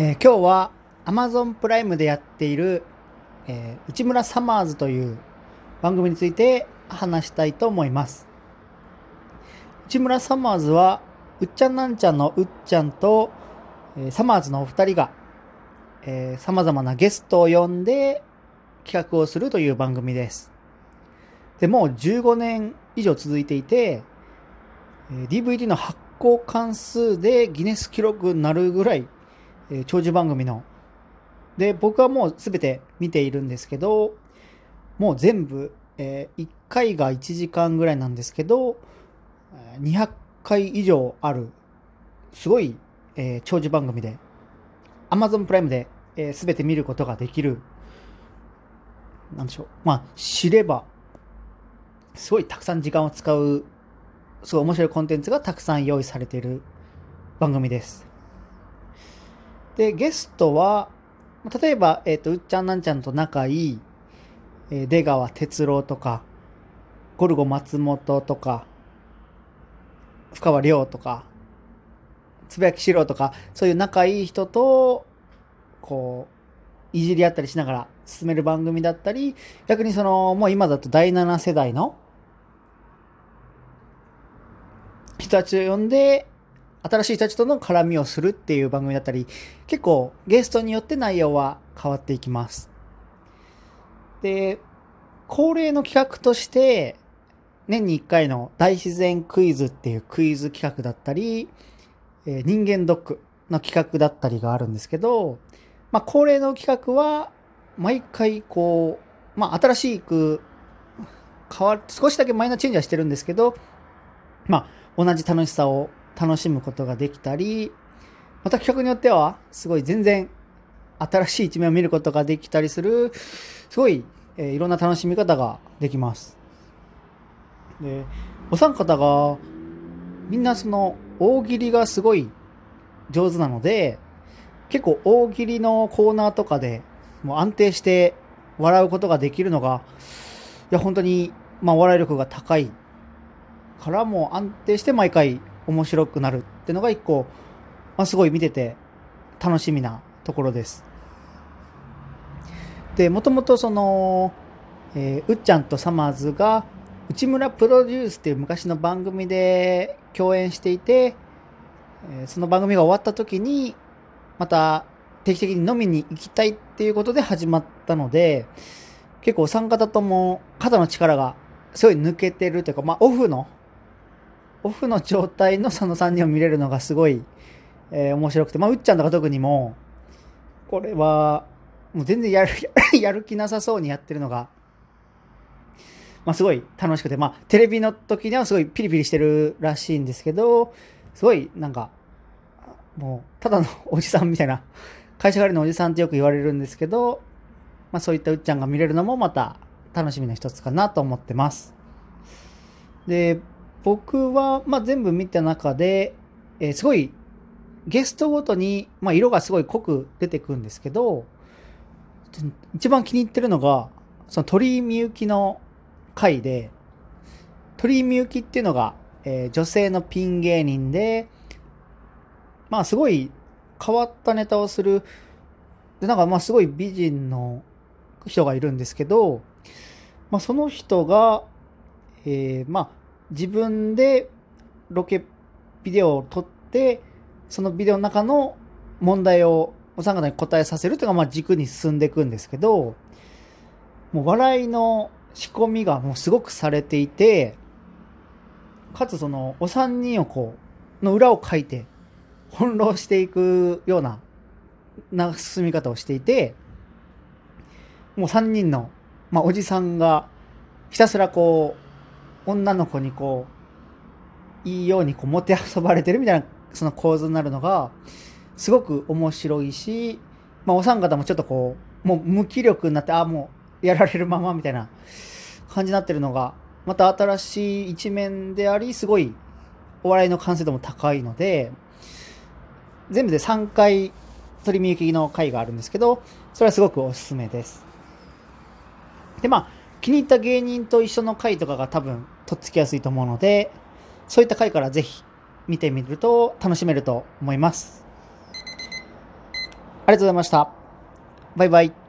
えー今日は Amazon プライムでやっている、えー内村サマーズという番組について話したいと思います。内村サマーズは、うっちゃんなんちゃんのうっちゃんと、えーサマーズのお二人が、えー様々なゲストを呼んで企画をするという番組です。で、もう15年以上続いていて、えー DVD の発行関数でギネス記録になるぐらい、え長寿番組の。で、僕はもうすべて見ているんですけど、もう全部、え1回が1時間ぐらいなんですけど、200回以上ある、すごい、えー長寿番組で、Amazon プライムで、えー、全て見ることができる、なんでしょう。まあ、知れば、すごいたくさん時間を使う、すごい面白いコンテンツがたくさん用意されている番組です。で、ゲストは、例えば、えっ、と、うっちゃんなんちゃんと仲いい、えー出川哲郎とか、ゴルゴ松本とか、深川亮とか、つぶやきしろとか、そういう仲いい人と、こう、いじり合ったりしながら進める番組だったり、逆にその、もう今だと第7世代の人たちを呼んで、新しい人たちとの絡みをするっていう番組だったり、結構ゲストによって内容は変わっていきます。で、恒例の企画として、年に1回の大自然クイズっていうクイズ企画だったり、え人間ドックの企画だったりがあるんですけど、まあ恒例の企画は、毎回こう、まあ新しく変わる、少しだけマイナーチェンジはしてるんですけど、まあ同じ楽しさを楽しむことができたり、また企画によっては、すごい全然新しい一面を見ることができたりする、すごい、えーいろんな楽しみ方ができます。で、お三方が、みんなその、大喜利がすごい上手なので、結構大喜利のコーナーとかでもう安定して笑うことができるのが、いや、本当に、まあ、笑い力が高いからも安定して毎回面白くなるっていうのが一個、まあ、すごい見てて楽しみなところです。で、もともとその、えーうっちゃんとサマーズが内村プロデュースっていう昔の番組で共演していて、えーその番組が終わった時にまた定期的に飲みに行きたいっていうことで始まったので結構お三方とも肩の力がすごい抜けてるというか、まあ、オフのオフの状態のその3人を見れるのがすごい、えー面白くて、まあ、うっちゃんとか特にもこれはもう全然やる やる気なさそうにやってるのがまあ、すごい楽しくて、まあ、テレビの時にはすごいピリピリしてるらしいんですけど、すごいなんか、もう、ただの おじさんみたいな、会社帰りのおじさんってよく言われるんですけど、まあ、そういったうっちゃんが見れるのもまた楽しみの一つかなと思ってます。で、僕は、まあ、全部見た中で、えーすごい、ゲストごとに、まあ、色がすごい濃く出てくるんですけど、一番気に入ってるのが、その鳥居みゆきの回で、鳥居みゆきっていうのが、えー女性のピン芸人で、まあすごい変わったネタをする、で、なんかまあすごい美人の人がいるんですけど、まあその人が、えーまあ自分でロケビデオを撮って、そのビデオの中の問題をお三方に答えさせるというのがまあ軸に進んでいくんですけど、もう笑いの仕込みがもうすごくされていて、かつそのお三人をこう、の裏を書いて翻弄していくようなな進み方をしていて、もう三人の、まあおじさんがひたすらこう、女の子にこう、いいようにこう、もてあそばれてるみたいなその構図になるのが、すごく面白いし、まあお三方もちょっとこう、もう無気力になって、ああ、もうやられるままみたいな感じになってるのが、また新しい一面であり、すごいお笑いの完成度も高いので、全部で3回鳥見ゆきの回があるんですけど、それはすごくおすすめです。で、まあ、気に入った芸人と一緒の回とかが多分とっつきやすいと思うので、そういった回からぜひ見てみると楽しめると思います。ありがとうございました。バイバイ。